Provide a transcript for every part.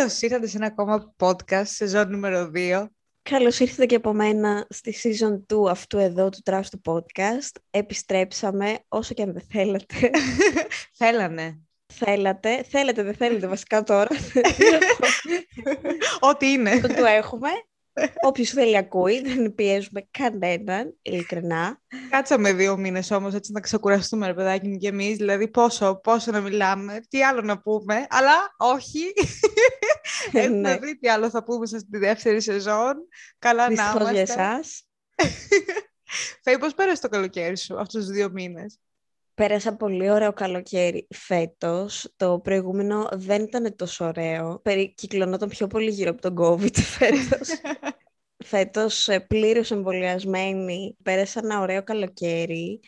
Καλώς ήρθατε σε ένα ακόμα podcast, σεζόν νούμερο 2. Καλώς ήρθατε και από μένα στη season 2 αυτού εδώ του Trash του podcast. Επιστρέψαμε, όσο και αν δεν θέλετε. Θέλανε. Θέλατε, θέλετε, δεν θέλετε βασικά τώρα. Ό,τι είναι. Το το έχουμε. Όποιος θέλει ακούει, δεν πιέζουμε κανέναν, ειλικρινά. Κάτσαμε δύο μήνες όμως έτσι να ξεκουραστούμε, ρε παιδάκι μου και εμείς. Δηλαδή, πόσο, πόσο να μιλάμε, τι άλλο να πούμε. Αλλά όχι. Έχουμε Ναι. δει τι άλλο θα πούμε στη δεύτερη σεζόν. Καλά να Δυστυχώς για είμαστε. εσάς. Φέη, πώς πέρασε το καλοκαίρι σου αυτούς τους δύο μήνες; Πέρασα πολύ ωραίο καλοκαίρι φέτος. Το προηγούμενο δεν ήταν τόσο ωραίο. Περι... Κυκλωνόταν πιο πολύ γύρω από τον COVID φέτος. φέτος ε, πλήρως εμβολιασμένη. Πέρασα ένα ωραίο καλοκαίρι.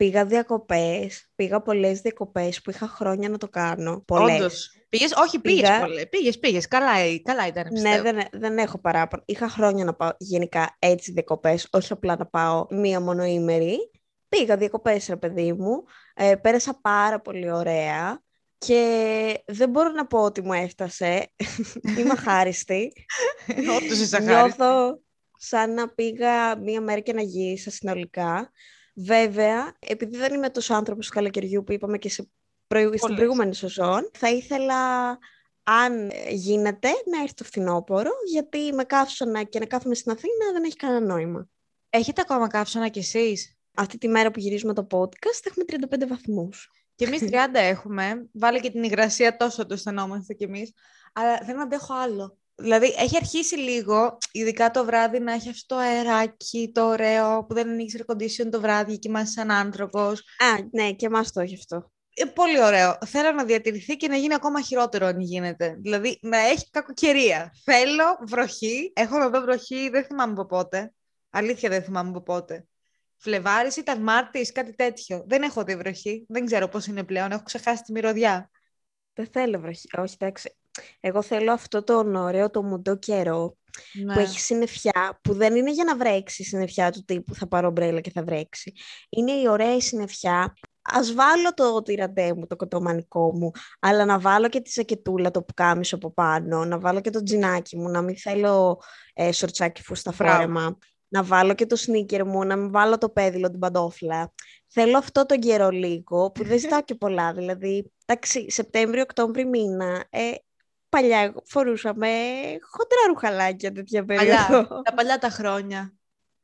Πήγα διακοπές. Πήγα πολλές διακοπές που είχα χρόνια να το κάνω. Πολλές. Όντως. Πήγες, όχι, πήγες Πήγα. πολλές. Πήγες, πήγες. Καλά, καλά ήταν, Ναι, πιστεύω. δεν, δεν έχω παράπονο. Είχα χρόνια να πάω γενικά έτσι διακοπές, όχι απλά να πάω μία μονοήμερη. Πήγα διακοπές, ρε παιδί μου. Ε, πέρασα πάρα πολύ ωραία και δεν μπορώ να πω ότι μου έφτασε. Είμαι αχάριστη. Όντως είσαι αχάριστη. Νιώθω σαν να πήγα μία μέρα και να γύρισα συνολικά. Βέβαια, επειδή δεν είμαι τόσο άνθρωπος του καλοκαιριού που είπαμε και σε προηγου- στην Πολλές. προηγούμενη σεζόν, θα ήθελα, αν γίνεται, να έρθει το φθινόπωρο, γιατί με καύσωνα και να κάθομαι στην Αθήνα δεν έχει κανένα νόημα. Έχετε ακόμα καύσωνα κι εσείς; Αυτή τη μέρα που γυρίζουμε το podcast έχουμε 35 βαθμούς. Και εμείς 30 έχουμε. Βάλε και την υγρασία τόσο το αισθανόμαστε κι εμείς. Αλλά δεν αντέχω άλλο. Δηλαδή, έχει αρχίσει λίγο, ειδικά το βράδυ, να έχει αυτό το αεράκι, το ωραίο, που δεν ανοίξει air condition το βράδυ και κοιμάσαι σαν άνθρωπος. Α, ναι, και εμάς το έχει αυτό. Ε, πολύ ωραίο. Θέλω να διατηρηθεί και να γίνει ακόμα χειρότερο αν γίνεται. Δηλαδή, να έχει κακοκαιρία. Θέλω βροχή. Έχω να δω βροχή, δεν θυμάμαι από πότε. Αλήθεια δεν θυμάμαι από πότε. Φλεβάρης ήταν Μάρτης, κάτι τέτοιο. Δεν έχω δει βροχή. Δεν ξέρω πώς είναι πλέον. Έχω ξεχάσει τη μυρωδιά. Δεν θέλω βροχή. Όχι, εντάξει. Εγώ θέλω αυτό τον ωραίο, το μουντό καιρό Ναι. που έχει συννεφιά, που δεν είναι για να βρέξει η συννεφιά του τύπου θα πάρω ομπρέλα και θα βρέξει. Είναι η ωραία η συννεφιά. Ας βάλω το τυραντέ μου, το κοτομανικό μου, αλλά να βάλω και τη ζακετούλα, το πουκάμισο από πάνω, να βάλω και το τζινάκι μου, να μην θέλω ε, σορτσάκι φούστα Μπράβο. φόρεμα, να βάλω και το σνίκερ μου, να μην βάλω το πέδιλο, την παντόφλα. Θέλω αυτό τον καιρό λίγο, που δεν ζητάω και πολλά, δηλαδή, εντάξει, Σεπτέμβριο-Οκτώβρη μήνα, ε, παλιά φορούσαμε χοντρά ρουχαλάκια τέτοια περίοδο. Παλιά, τα παλιά τα χρόνια.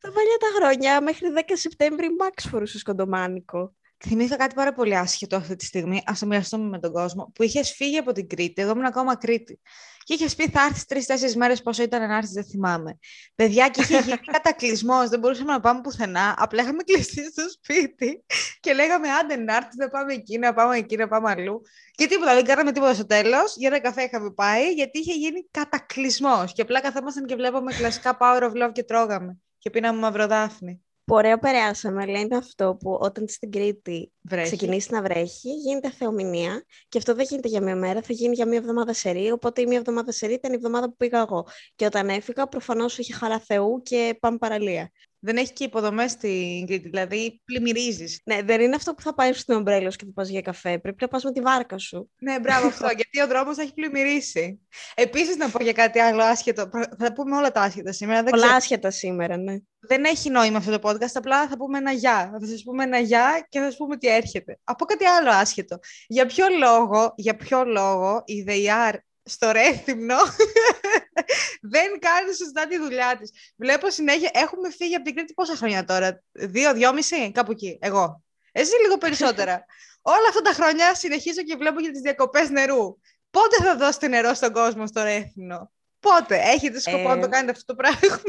Τα παλιά τα χρόνια, μέχρι 10 Σεπτέμβρη, μάξ φορούσε κοντομάνικο. Θυμήθηκα κάτι πάρα πολύ άσχετο αυτή τη στιγμή. Α το μοιραστούμε με τον κόσμο. Που είχες φύγει από την Κρήτη. Εγώ ήμουν ακόμα Κρήτη. Και είχες πει θα έρθεις τρει-τέσσερι μέρες πόσο ήταν να έρθεις, δεν θυμάμαι. Παιδιά, και είχε γίνει κατακλυσμός. Δεν μπορούσαμε να πάμε πουθενά. Απλά είχαμε κλειστεί στο σπίτι και λέγαμε άντε να έρθεις, να πάμε εκεί, να πάμε εκεί, να πάμε αλλού. Και τίποτα, δεν κάναμε τίποτα στο τέλος. Για ένα καφέ είχαμε πάει, γιατί είχε γίνει κατακλυσμός. Και απλά καθόμασταν και βλέπαμε κλασικά Power of Love και τρώγαμε. Και πίναμε μαυροδάφνη. Που ωραίο περάσαμε, αλλά είναι αυτό που όταν στην Κρήτη Βρέχει. ξεκινήσεις να βρέχει, γίνεται θεομηνία. Και αυτό δεν γίνεται για μία μέρα, θα γίνει για μία εβδομάδα σερή. Οπότε η μία εβδομάδα σερή ήταν η εβδομάδα που πήγα εγώ. Και όταν έφυγα, προφανώς είχε χαρά Θεού και πάμε παραλία. Δεν έχει και υποδομές στην Κρήτη, δηλαδή πλημμυρίζεις. Ναι, δεν είναι αυτό που θα πάει στην ομπρέλος και θα πας για καφέ. Πρέπει να πας με τη βάρκα σου. Ναι, μπράβο αυτό, γιατί ο δρόμος έχει πλημμυρίσει. Επίσης, να πω για κάτι άλλο άσχετο. Προ- Θα πούμε όλα τα άσχετα σήμερα. Δεν, Πολλά ξέρω- άσχετα σήμερα, ναι. δεν έχει νόημα αυτό το podcast. Απλά θα πούμε ένα γεια. Θα σας πούμε ένα γεια και θα σας πούμε τι έρχεται. Από κάτι άλλο άσχετο. Για ποιο λόγο, για ποιο λόγο η ΔΕΙΑΡ στο Ρέθυμνο δεν κάνει σωστά τη δουλειά της. Βλέπω συνέχεια. Έχουμε φύγει από την Κρήτη πόσα χρόνια τώρα; Δύο, δυόμιση, κάπου εκεί. Εγώ. Εσύ λίγο περισσότερα. Όλα αυτά τα χρόνια συνεχίζω και βλέπω για τις διακοπές νερού. Πότε θα δώσετε νερό στον κόσμο στο Ρέθυμνο; Πότε; Έχετε σκοπό Ε, να το κάνετε αυτό το πράγμα;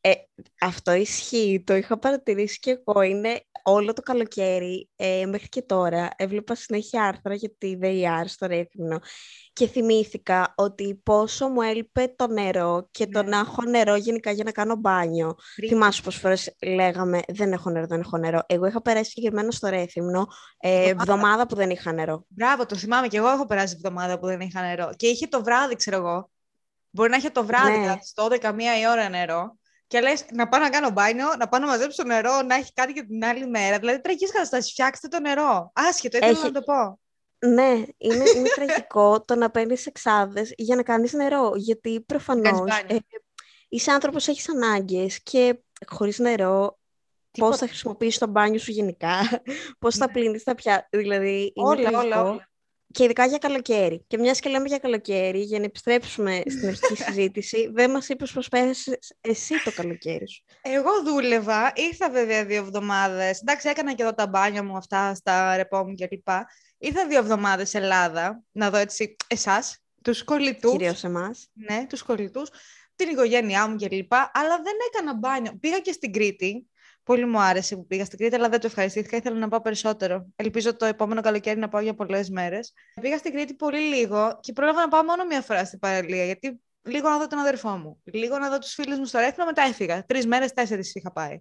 Ε, αυτό ισχύει, το είχα παρατηρήσει και εγώ. Είναι όλο το καλοκαίρι ε, μέχρι και τώρα. Έβλεπα συνέχεια άρθρα για τη ΔΕΙΑΡ στο Ρέθυμνο και θυμήθηκα ότι πόσο μου έλειπε το νερό και το Ναι. να έχω νερό γενικά για να κάνω μπάνιο. Θυμάσαι πόσες φορές λέγαμε δεν έχω νερό, δεν έχω νερό. Εγώ είχα περάσει συγκεκριμένα στο Ρέθυμνο ε, Εβδομάδα. εβδομάδα που δεν είχα νερό. Μπράβο, το θυμάμαι και εγώ έχω περάσει εβδομάδα που δεν είχα νερό. Και είχε το βράδυ, ξέρω εγώ. Μπορεί να είχε το βράδυ, Ναι. δηλαδή στο 12 μία η ώρα νερό. Και λες να πάω να κάνω μπάνιο, να πάω να μαζέψω νερό, να έχει κάτι για την άλλη μέρα. Δηλαδή τραγικέ καταστάσεις. Φτιάξτε το νερό. Άσχετο, ήθελα Έχει- να το πω. Ναι, είναι, είναι τραγικό το να παίρνεις εξάδες για να κάνεις νερό. Γιατί προφανώς ε, είσαι άνθρωπος, έχεις ανάγκες και χωρίς νερό. Πώς θα χρησιμοποιήσεις το μπάνιο σου γενικά, πώς θα ναι. πλύνεις τα πιάτα. Δηλαδή, είναι όλα, όλα, όλα. Και ειδικά για καλοκαίρι. Και μιας και λέμε για καλοκαίρι, για να επιστρέψουμε στην αρχική συζήτηση, δεν μας είπες πώ πέρασες εσύ το καλοκαίρι σου. Εγώ δούλευα, ήρθα βέβαια δύο εβδομάδες. Εντάξει, έκανα και εδώ τα μπάνια μου, αυτά στα ρεπό μου κλπ. Ήρθα δύο εβδομάδες Ελλάδα να δω έτσι εσάς, τους κολλητούς. Κυρίως εμάς. Ναι, τους κολλητούς, την οικογένειά μου κλπ. Αλλά δεν έκανα μπάνιο. Πήγα και στην Κρήτη. Πολύ μου άρεσε που πήγα στην Κρήτη, αλλά δεν το ευχαριστήθηκα. Ήθελα να πάω περισσότερο. Ελπίζω το επόμενο καλοκαίρι να πάω για πολλές μέρες. Πήγα στην Κρήτη πολύ λίγο και πρόλαβα να πάω μόνο μία φορά στην παραλία, γιατί λίγο να δω τον αδερφό μου. Λίγο να δω τους φίλους μου στο Ρέθινο, μετά έφυγα. Τρεις μέρες, τέσσερις είχα πάει.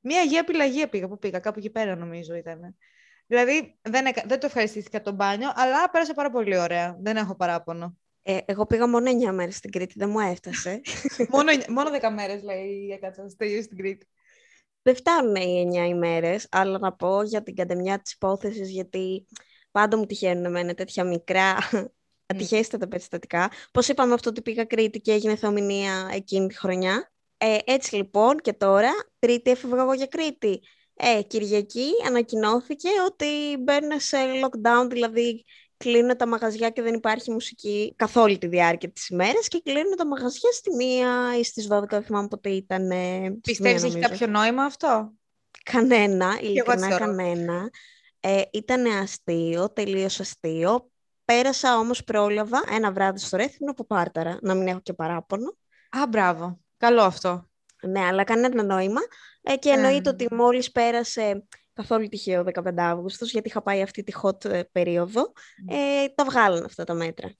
Μία Αγία Πυλαγία πήγα που πήγα, κάπου εκεί πέρα νομίζω ήταν. Δηλαδή δεν, δεν το ευχαριστήθηκα το μπάνιο, αλλά πέρασα πάρα πολύ ωραία. Δεν έχω παράπονο. Ε, εγώ πήγα μόνο 9 μέρες στην Κρήτη, δεν μου έφτασε. μόνο, μόνο 10 μέρες λέει η έκατσα στην Κρήτη. Δεν φτάνουν οι 9 ημέρες, αλλά να πω για την καντεμιά της υπόθεσης, γιατί πάντα μου τυχαίνουν εμένα τέτοια μικρά ατυχέστατα τα περιστατικά. Πώς είπαμε αυτό ότι πήγα Κρήτη και έγινε θεομηνία εκείνη τη χρονιά. Ε, έτσι λοιπόν και τώρα, Τρίτη έφευγα εγώ για Κρήτη. Ε, Κυριακή ανακοινώθηκε ότι μπαίνουν σε lockdown, δηλαδή κλείνουν τα μαγαζιά και δεν υπάρχει μουσική καθ' όλη τη διάρκεια της ημέρας και κλείνουν τα μαγαζιά στη μία ή στις 12, δεν θυμάμαι πότε ήταν. Πιστεύεις έχει κάποιο νόημα αυτό; Κανένα, ειλικρινά κανένα. Ε, ήταν αστείο, τελείως αστείο. Πέρασα όμως πρόλαβα ένα βράδυ στο Ρέθινο από Πάρταρα, να μην έχω και παράπονο. Α, μπράβο. Καλό αυτό. Ναι, αλλά κανένα νόημα. Ε, και εννοείται ότι μόλις πέρασε καθόλου τυχαίο 15 Αύγουστος, γιατί είχα πάει αυτή τη hot ε, περίοδο, ε, τα βγάλαν αυτά τα μέτρα.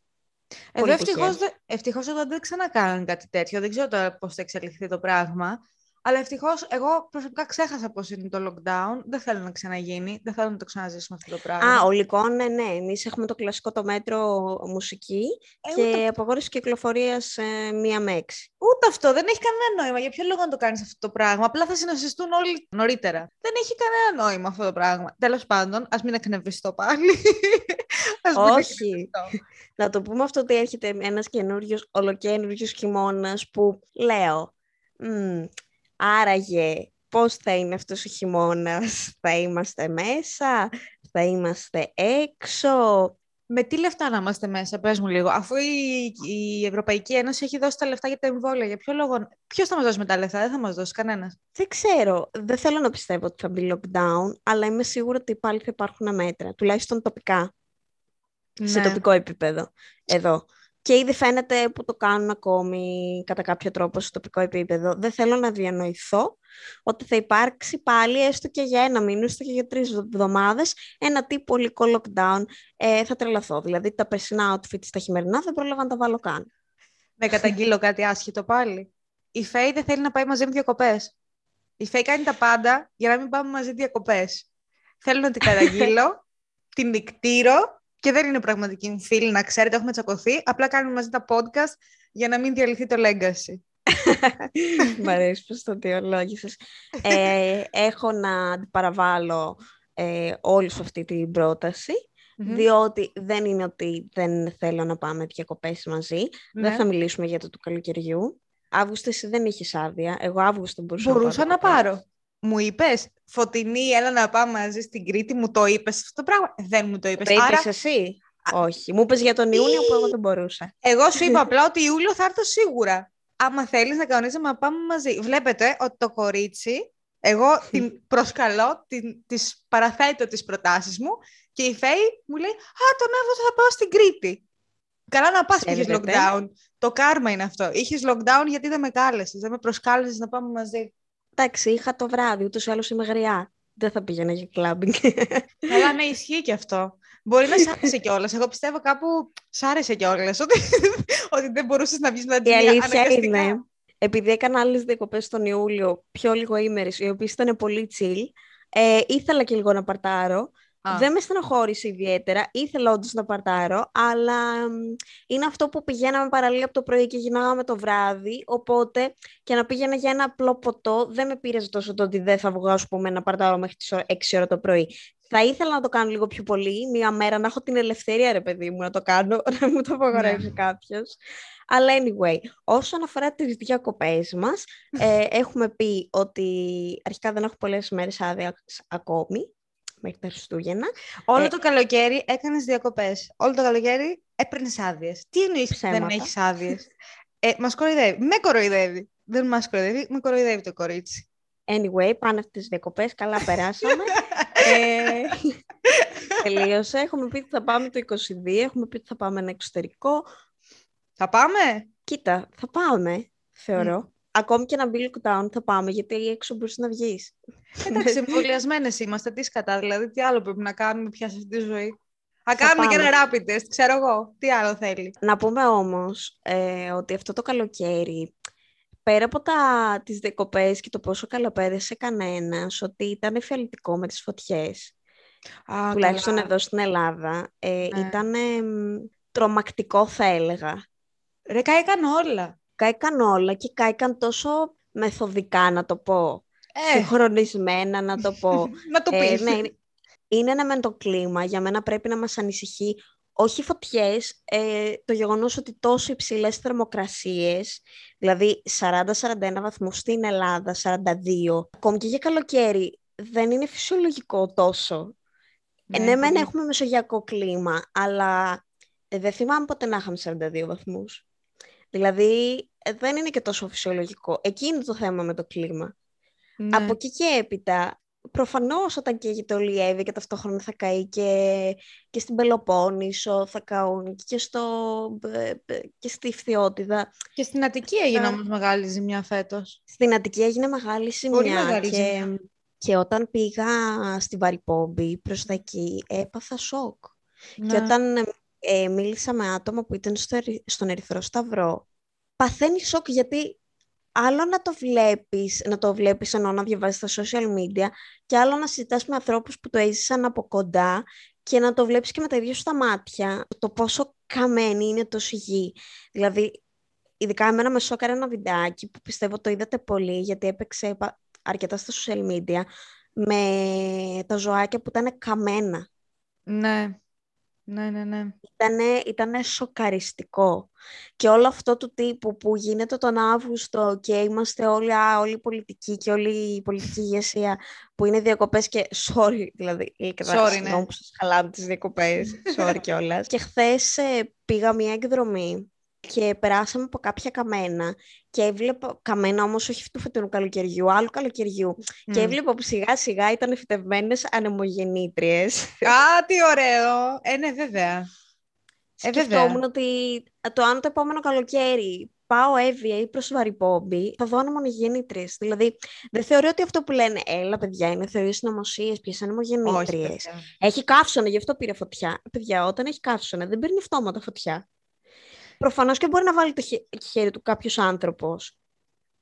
Εδώ ευτυχώς, ευτυχώς εδώ δεν ξανακάνουν κάτι τέτοιο. Δεν ξέρω τώρα πώς θα εξελιχθεί το πράγμα. Αλλά ευτυχώς, εγώ προσωπικά ξέχασα πώς είναι το lockdown. Δεν θέλω να ξαναγίνει. Δεν θέλω να το ξαναζήσουμε αυτό το πράγμα. Α, ολικό, ναι, ναι. Εμείς έχουμε το κλασικό το μέτρο μουσική ε, και ούτε... απογόρευση κυκλοφορίας ε, μία με έξι. Ούτε αυτό. Δεν έχει κανένα νόημα. Για ποιο λόγο να το κάνεις αυτό το πράγμα; Απλά θα συνασυστούν όλοι νωρίτερα. Δεν έχει κανένα νόημα αυτό το πράγμα. Τέλος πάντων, ας μην εκνευριστώ πάλι. ας Όχι. να το πούμε αυτό ότι έρχεται ένας καινούριο, ολοκένουργιος χειμώνας που λέω. Άραγε, πώς θα είναι αυτός ο χειμώνας, θα είμαστε μέσα, θα είμαστε έξω. Με τι λεφτά να είμαστε μέσα, πες μου λίγο, αφού η, η Ευρωπαϊκή Ένωση έχει δώσει τα λεφτά για τα εμβόλια, για ποιο λόγο, ποιος θα μας δώσει με τα λεφτά, δεν θα μας δώσει κανένας. Δεν ξέρω, δεν θέλω να πιστεύω ότι θα μπει lockdown, αλλά είμαι σίγουρη ότι πάλι θα υπάρχουν μέτρα, τουλάχιστον τοπικά, ναι. σε τοπικό επίπεδο, εδώ. Και ήδη φαίνεται που το κάνουν ακόμη κατά κάποιο τρόπο στο τοπικό επίπεδο. Δεν θέλω να διανοηθώ ότι θα υπάρξει πάλι έστω και για ένα μήνα, έστω και για τρεις εβδομάδες, ένα τύπο ολικό lockdown. Ε, θα τρελαθώ. Δηλαδή τα περσινά outfits στα χειμερινά δεν πρόλαβα να τα βάλω καν. Με καταγγείλω κάτι άσχετο πάλι. Η Φέη δεν θέλει να πάει μαζί με διακοπές. Η Φέη κάνει τα πάντα για να μην πάμε μαζί διακοπές. Θέλω να την καταγγείλω, την νικτήρω και δεν είναι πραγματική μου φίλη, να ξέρετε, έχουμε τσακωθεί. Απλά κάνουμε μαζί τα podcast για να μην διαλυθεί το legacy. Μ' αρέσει πως το διολόγησες. ε, έχω να παραβάλω ε, όλη σου αυτή την πρόταση, διότι δεν είναι ότι δεν θέλω να πάμε διακοπές μαζί. Δεν ναι. θα μιλήσουμε για το του καλοκαιριού. Αύγουστο εσύ δεν είχες άδεια. Εγώ Αύγουστο μπορούσα, μπορούσα να πάρω. Να πάρω μου είπες, Φωτεινή, έλα να πάμε μαζί στην Κρήτη, μου το είπες αυτό το πράγμα. Δεν μου το είπες. Το Άρα... εσύ; Όχι. Μου είπες για τον Ιούνιο που εγώ δεν μπορούσα. Εγώ σου είπα απλά ότι Ιούλιο θα έρθω σίγουρα. Άμα θέλεις να κανονίζουμε να πάμε μαζί. Βλέπετε ότι το κορίτσι, εγώ την προσκαλώ, την, τις παραθέτω τις προτάσεις μου και η Φέη μου λέει «Α, τον Αύγουστο θα πάω στην Κρήτη». Καλά να πας και lockdown. Το κάρμα είναι αυτό. Είχες lockdown γιατί δεν με κάλεσες, δεν με προσκάλεσες να πάμε μαζί. Εντάξει, είχα το βράδυ, ούτως ή άλλως είμαι γριά. Δεν θα πήγαινα για κλάμπινγκ. Καλά, ναι, ισχύει και αυτό. Μπορεί να σ' άρεσε κιόλας. Εγώ πιστεύω κάπου σ' άρεσε κιόλας ότι, ότι δεν μπορούσες να βγεις με την Η αλήθεια είναι, επειδή έκανα άλλες διακοπές τον Ιούλιο, πιο λίγο ήμερε, οι οποίες ήταν πολύ chill, ε, ήθελα και λίγο να παρτάρω. Δεν με στενοχώρησε ιδιαίτερα. Ήθελα όντως να παρτάρω, αλλά είναι αυτό που πηγαίναμε παραλία από το πρωί και γυρνάγαμε το βράδυ. Οπότε και να πήγαινα για ένα απλό ποτό, δεν με πήρε τόσο το ότι δεν θα βγω, ας πούμε, να παρτάρω μέχρι τις 6 ώρα το πρωί. Θα ήθελα να το κάνω λίγο πιο πολύ, μία μέρα να έχω την ελευθερία, ρε παιδί μου, να το κάνω, να μου το απαγορεύσει ναι. κάποιος. Αλλά anyway, όσον αφορά τις διακοπές μας, ε, έχουμε πει ότι αρχικά δεν έχω πολλές μέρες άδειας ακόμη, μέχρι τα Χριστούγεννα. Όλο ε, το καλοκαίρι έκανες διακοπές. Όλο το καλοκαίρι έπαιρνες άδειες. Τι εννοείς δεν έχεις άδειες. ε, μας κοροϊδεύει. Με κοροϊδεύει. Δεν μας κοροϊδεύει, με κοροϊδεύει το κορίτσι. Anyway, πάνε αυτές τις διακοπές. Καλά περάσαμε. ε, τελείωσε. Έχουμε πει ότι θα πάμε το 22. Έχουμε πει ότι θα πάμε ένα εξωτερικό. Θα πάμε; Κοίτα, θα πάμε, θεωρώ. Ακόμη και ένα μπει lockdown θα πάμε, γιατί έξω μπορείς να βγεις. Εντάξει, εμβολιασμένες είμαστε. Τι σκατά, δηλαδή, τι άλλο πρέπει να κάνουμε πια σε αυτή τη ζωή. Θα κάνουμε και ένα rapid test, ξέρω εγώ. Τι άλλο θέλει. Να πούμε όμως ε, ότι αυτό το καλοκαίρι, πέρα από τα, τις διακοπές και το πόσο καλά πέρασε κανένας, ότι ήταν εφιαλτικό με τις φωτιές, Α, τουλάχιστον εδώ στην Ελλάδα, ε, ναι. ήταν τρομακτικό θα έλεγα. Ρε, κάηκαν όλα κάηκαν όλα και κάηκαν τόσο μεθοδικά να το πω. Ε. Συγχρονισμένα να το πω. να το πεις. Ε, ναι, είναι ένα με το κλίμα. Για μένα πρέπει να μας ανησυχεί όχι φωτιές, ε, το γεγονός ότι τόσο υψηλές θερμοκρασίες, δηλαδή 40-41 βαθμούς στην Ελλάδα, 42, ακόμη και για καλοκαίρι, δεν είναι φυσιολογικό τόσο. Ναι, ναι μεν έχουμε μεσογειακό κλίμα, αλλά ε, δεν θυμάμαι ποτέ να είχαμε 42 βαθμούς. Δηλαδή, ε, δεν είναι και τόσο φυσιολογικό. Εκεί είναι το θέμα με το κλίμα. Ναι. Από εκεί και έπειτα, προφανώς όταν καίγεται όλη η Εύη και ταυτόχρονα θα καεί και, και στην Πελοπόννησο, θα καούν και, στο, ε, ε, και στη Φθιώτιδα. Και στην Αττική έγινε όμως μεγάλη ζημιά φέτος. Στην Αττική έγινε μεγάλη ζημιά. Πολύ μεγάλη και, ζημιά. Και όταν πήγα στη Βαρυπόμπη προς τα εκεί, έπαθα σοκ. Ναι. Και όταν ε, μίλησα με άτομα που ήταν στο, στον Ερυθρό Σταυρό, παθαίνει σοκ γιατί άλλο να το βλέπεις, να το βλέπεις ενώ να διαβάζεις στα social media και άλλο να συζητάς με ανθρώπους που το έζησαν από κοντά και να το βλέπεις και με τα ίδια σου τα μάτια, το πόσο καμένη είναι το γη. Δηλαδή, ειδικά εμένα με σόκαρε ένα βιντεάκι που πιστεύω το είδατε πολύ γιατί έπαιξε αρκετά στα social media με τα ζωάκια που ήταν καμένα. Ναι. Ναι, ναι, ναι. Ήτανε, ήτανε σοκαριστικό. Και όλο αυτό του τύπου που γίνεται τον Αύγουστο και είμαστε όλοι, α, όλοι πολιτικοί και όλη η πολιτική ηγεσία που είναι διακοπές και sorry, δηλαδή, sorry, ναι. που σας χαλάμε τις διακοπές, sorry κιόλας. και χθες ε, πήγα μια εκδρομή και περάσαμε από κάποια καμένα και έβλεπα, καμένα όμως όχι του φετινού καλοκαιριού, άλλου καλοκαιριού και έβλεπα που σιγά σιγά ήταν φυτευμένες ανεμογεννήτριες. Α, τι ωραίο! Ε, ναι, βέβαια. Ε, Σκεφτόμουν ότι το αν το επόμενο καλοκαίρι πάω έβια ή προς βαρυπόμπι, θα δω ανεμογεννήτριες. Δηλαδή, δεν θεωρώ ότι αυτό που λένε, έλα παιδιά, είναι θεωρίες συνωμοσίες, ποιες ανεμογεννήτριες. Έχει καύσωνα, γι' αυτό πήρε φωτιά. Παιδιά, όταν έχει καύσωνα, δεν παίρνει αυτόματα φωτιά. Προφανώς και μπορεί να βάλει το χέρι του κάποιος άνθρωπος.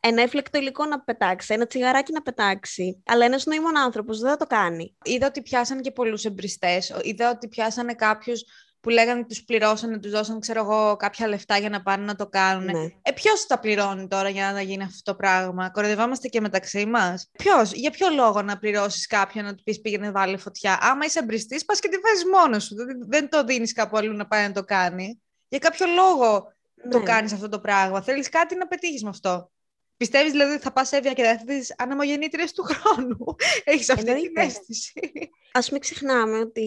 Ένα έφλεκτο υλικό να πετάξει, ένα τσιγαράκι να πετάξει. Αλλά ένας νοήμων άνθρωπος δεν θα το κάνει. Είδα ότι πιάσανε και πολλούς εμπριστές. Είδα ότι πιάσανε κάποιους που λέγανε ότι τους πληρώσανε, τους δώσαν, ξέρω εγώ, κάποια λεφτά για να πάνε να το κάνουν. Ναι. Ε, ποιος τα πληρώνει τώρα για να γίνει αυτό το πράγμα; Κοροϊδευόμαστε και μεταξύ μας; Ποιος, για ποιο λόγο να πληρώσεις κάποιον να του πεις πήγαινε βάλει φωτιά; Άμα είσαι εμπριστής, πας και τη βάζεις μόνος σου. Δεν το δίνεις κάπου αλλού να πάει να το κάνει για κάποιο λόγο ναι. το κάνεις αυτό το πράγμα. Θέλεις κάτι να πετύχεις με αυτό. Πιστεύεις δηλαδή ότι θα πας έβια και θα δεις αναμογεννήτριες του χρόνου; Έχεις αυτή Εννοείται. την αίσθηση. Ας μην ξεχνάμε ότι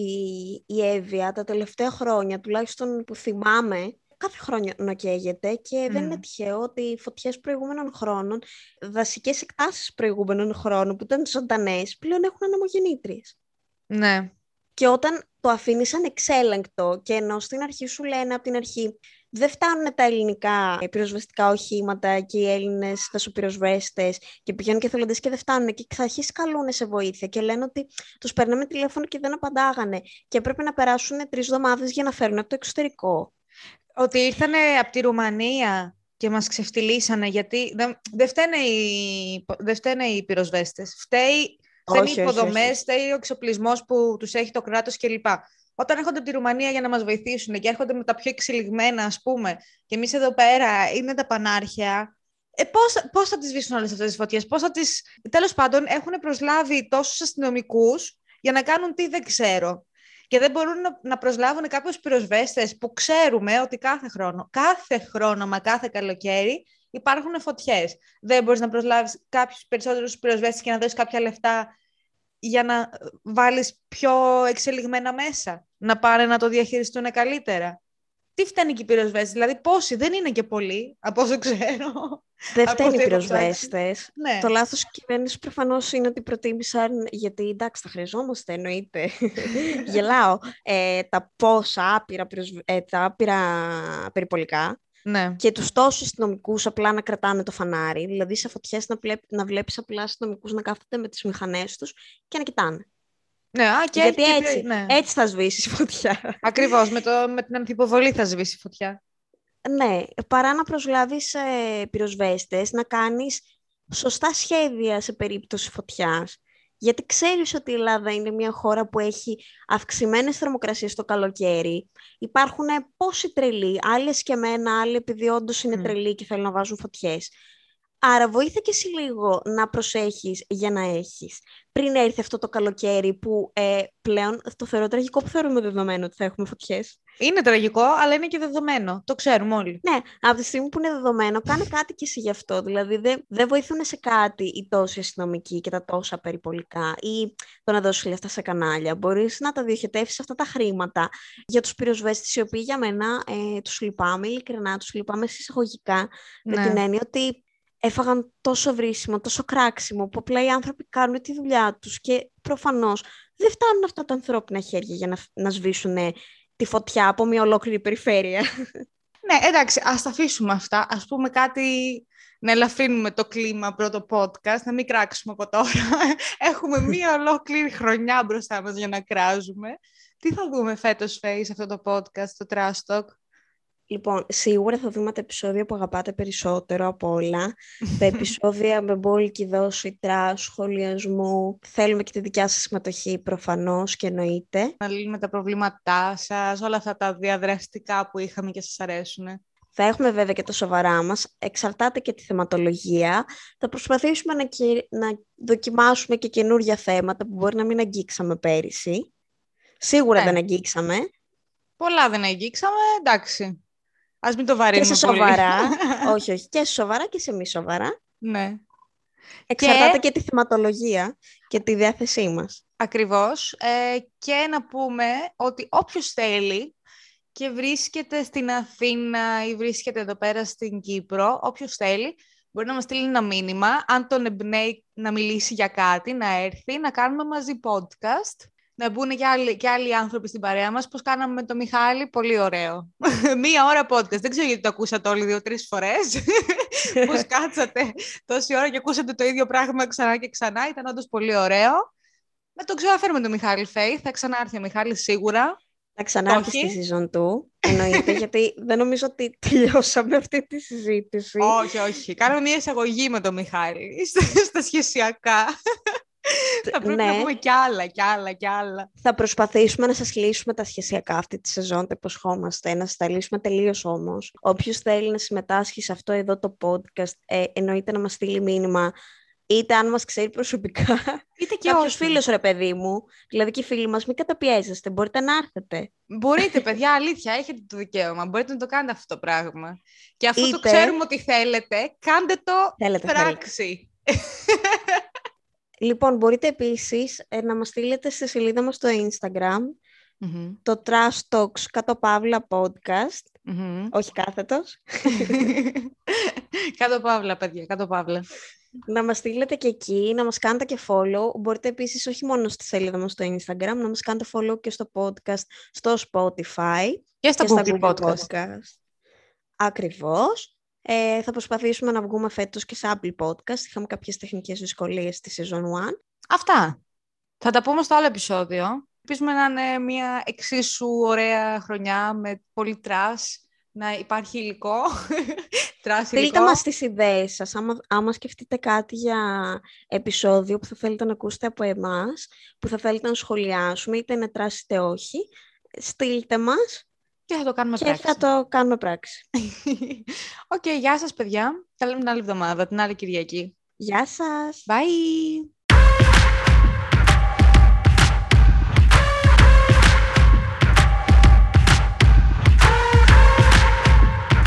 η Εύβοια τα τελευταία χρόνια, τουλάχιστον που θυμάμαι, κάθε χρόνο να καίγεται και δεν είναι τυχαίο ότι οι φωτιές προηγούμενων χρόνων, δασικές εκτάσεις προηγούμενων χρόνων που ήταν ζωντανές, πλέον έχουν αναμογεννήτριες. Ναι. Και όταν το αφήνεις ανεξέλεγκτο και ενώ στην αρχή σου λένε από την αρχή δεν φτάνουν τα ελληνικά πυροσβεστικά οχήματα και οι Έλληνες δασοπυροσβέστε και πηγαίνουν και θελοντές και δεν φτάνουν. Και θα αρχίσει καλούν σε βοήθεια και λένε ότι τους παίρναμε τηλέφωνο και δεν απαντάγανε. Και έπρεπε να περάσουν τρεις εβδομάδες για να φέρουν από το εξωτερικό. Ότι ήρθαν από τη Ρουμανία και μας ξεφτυλίσανε γιατί δεν, δεν, φταίνε, οι, δεν φταίνε οι πυροσβέστες. Φταίει δεν είναι υποδομές, φταίει ο εξοπλισμός που τους έχει το κράτος κλπ. Όταν έρχονται από τη Ρουμανία για να μας βοηθήσουν και έρχονται με τα πιο εξελιγμένα, ας πούμε, και εμείς εδώ πέρα είναι τα πανάρχια, ε, πώς, πώς θα τις σβήσουν όλες αυτές τις φωτιές, πώς θα τις... Τέλος πάντων, έχουν προσλάβει τόσους αστυνομικούς για να κάνουν τι δεν ξέρω. Και δεν μπορούν να, να προσλάβουν κάποιους πυροσβέστες που ξέρουμε ότι κάθε χρόνο, κάθε χρόνο, μα κάθε καλοκαίρι, υπάρχουν φωτιές. Δεν μπορείς να προσλάβεις κάποιους περισσότερους πυροσβέστες και να δώσεις κάποια λεφτά για να βάλεις πιο εξελιγμένα μέσα, να πάνε να το διαχειριστούν καλύτερα. Τι φταίνει και οι πυροσβέστες, δηλαδή πόσοι, δεν είναι και πολλοί, από όσο ξέρω. Δεν Από φταίνει οι ό,τι έχω πυροσβέστες. Ναι. Το λάθος της κυβέρνησης προφανώς είναι ότι προτίμησαν. Γιατί εντάξει, τα χρειαζόμαστε, εννοείται. Γελάω. Ε, τα πόσα άπειρα, πυροσβ- ε, τα άπειρα περιπολικά ναι. και τους τόσους αστυνομικούς απλά να κρατάνε το φανάρι. Δηλαδή σε φωτιές να, βλέπει, να βλέπεις απλά αστυνομικούς να κάθονται με τις μηχανές τους και να κοιτάνε. Ναι, α, και γιατί έχει και- έτσι, ναι. έτσι θα σβήσει η φωτιά. Ακριβώς, με, το, με την ανθυποβολή θα σβήσει η φωτιά. Ναι, παρά να προσλάβεις ε, πυροσβέστες, να κάνεις σωστά σχέδια σε περίπτωση φωτιάς. Γιατί ξέρεις ότι η Ελλάδα είναι μια χώρα που έχει αυξημένες θερμοκρασίες το καλοκαίρι. Υπάρχουν πόσοι τρελοί, άλλοι εσκεμμένα, άλλοι επειδή όντως είναι Μμ. τρελοί και θέλουν να βάζουν φωτιές. Άρα βοήθα και εσύ λίγο να προσέχεις για να έχεις. Πριν έρθει αυτό το καλοκαίρι που ε, πλέον το θεωρώ τραγικό που θεωρούμε δεδομένο ότι θα έχουμε φωτιές. Είναι τραγικό, αλλά είναι και δεδομένο. Το ξέρουμε όλοι. Ναι, από τη στιγμή που είναι δεδομένο, κάνε κάτι και εσύ γι' αυτό. Δηλαδή, δεν δεν βοηθούν σε κάτι οι τόσοι αστυνομικοί και τα τόσα περιπολικά ή το να δώσεις λεφτά σε κανάλια. Μπορείς να τα διοχετεύσεις αυτά τα χρήματα για τους πυροσβέστες, οι οποίοι για μένα ε, τους λυπάμαι, ειλικρινά τους λυπάμαι συσσαγωγικά, με Ναι. την έννοια ότι έφαγαν τόσο βρίσιμο, τόσο κράξιμο, που απλά οι άνθρωποι κάνουν τη δουλειά τους και προφανώς δεν φτάνουν αυτά τα ανθρώπινα χέρια για να, να σβήσουν ε, τη φωτιά από μια ολόκληρη περιφέρεια. Ναι, εντάξει, ας τα αφήσουμε αυτά. Ας πούμε κάτι να ελαφρύνουμε το κλίμα πρώτο podcast, να μην κράξουμε από τώρα. Έχουμε μία ολόκληρη χρονιά μπροστά μας για να κράζουμε. Τι θα δούμε φέτος, Φέη, σε αυτό το podcast, το Trash Talk; Λοιπόν, σίγουρα θα δούμε τα επεισόδια που αγαπάτε περισσότερο από όλα. τα επεισόδια με μπόλικη δόση, trash, σχολιασμού. Θέλουμε και τη δικιά σας συμμετοχή προφανώς και εννοείται. Να λύνουμε τα προβλήματά σας, όλα αυτά τα διαδραστικά που είχαμε και σας αρέσουν. Θα έχουμε βέβαια και τα σοβαρά μας. Εξαρτάται και τη θεματολογία. Θα προσπαθήσουμε να, και- να δοκιμάσουμε και καινούργια θέματα που μπορεί να μην αγγίξαμε πέρυσι. Σίγουρα Ναι. δεν αγγίξαμε. Πολλά δεν αγγίξαμε, εντάξει. Ας μην το Και βαρύνουμε σε πολύ. σοβαρά. όχι, όχι. Και σε σοβαρά και σε μη σοβαρά. ναι. Εξαρτάται και... τη θεματολογία και τη διάθεσή μας. Ακριβώς. Ε, και να πούμε ότι όποιος θέλει και βρίσκεται στην Αθήνα ή βρίσκεται εδώ πέρα στην Κύπρο, όποιος θέλει, μπορεί να μας στείλει ένα μήνυμα, αν τον εμπνέει να μιλήσει για κάτι, να έρθει, να κάνουμε μαζί podcast, να μπουν και άλλοι, και άλλοι άνθρωποι στην παρέα μας, πώς κάναμε με τον Μιχάλη, πολύ ωραίο. Μία ώρα podcast, δεν ξέρω γιατί το ακούσατε όλοι δύο-τρεις φορές, πώς κάτσατε τόση ώρα και ακούσατε το ίδιο πράγμα ξανά και ξανά, ήταν όντως πολύ ωραίο. Να τον ξαναφέρουμε τον Μιχάλη Φέη. Θα ξανάρθει ο Μιχάλης σίγουρα. Να ξανάρθει Όχι. στη season 2, εννοείται, γιατί δεν νομίζω ότι τελειώσαμε αυτή τη συζήτηση. όχι, όχι. Κάνουμε μια εισαγωγή με τον Μιχάλη στα, στα σχεσιακά. Θα πρέπει να ναι, πούμε κι άλλα, κι άλλα, κι άλλα. θα προσπαθήσουμε να σας λύσουμε τα σχεσιακά αυτή τη σεζόν, το υποσχόμαστε, να σας τα λύσουμε τελείως όμως. Όποιος θέλει να συμμετάσχει σε αυτό εδώ το podcast, ε, εννοείται να μας στείλει μήνυμα, είτε αν μας ξέρει προσωπικά, Είτε και κάποιος όχι. φίλος ρε παιδί μου, δηλαδή και οι φίλοι μας, μην καταπιέζεστε, μπορείτε να έρθετε. Μπορείτε, παιδιά, αλήθεια, έχετε το δικαίωμα. Μπορείτε να το κάνετε αυτό το πράγμα. Και αφού το Είτε- ξέρουμε ότι θέλετε, κάντε το Θέλετε, θέλετε. πράξη. Λοιπόν, μπορείτε επίσης ε, να μας στείλετε στη σελίδα μας στο Instagram, Μμμ, το Trash Talks κάτω παύλα podcast, μμμ. όχι κάθετος, Κάτω παύλα, παιδιά, κάτω παύλα. να μας στείλετε και εκεί, να μας κάνετε και follow. Μπορείτε επίσης όχι μόνο στη σελίδα μας στο Instagram, να μας κάνετε follow και στο podcast, στο Spotify Και στα και στα Google Google Podcast. Podcast. Ακριβώς. Ε, θα προσπαθήσουμε να βγούμε φέτος και σε Apple Podcast. Είχαμε κάποιες τεχνικές δυσκολίες στη Season 1. Αυτά. Θα τα πούμε στο άλλο επεισόδιο. Ελπίζουμε να είναι μια εξίσου ωραία χρονιά με πολύ trash, να υπάρχει υλικό. trash υλικό. Στείλτε μας τις ιδέες σας, άμα, άμα σκεφτείτε κάτι για επεισόδιο που θα θέλετε να ακούσετε από εμάς, που θα θέλετε να σχολιάσουμε, είτε είναι trash είτε όχι, στείλτε μας Και θα το κάνουμε και πράξη. θα το κάνουμε πράξη. Οκ, γεια σας παιδιά. Τα λέμε την άλλη εβδομάδα, την άλλη Κυριακή. Γεια σας! Bye!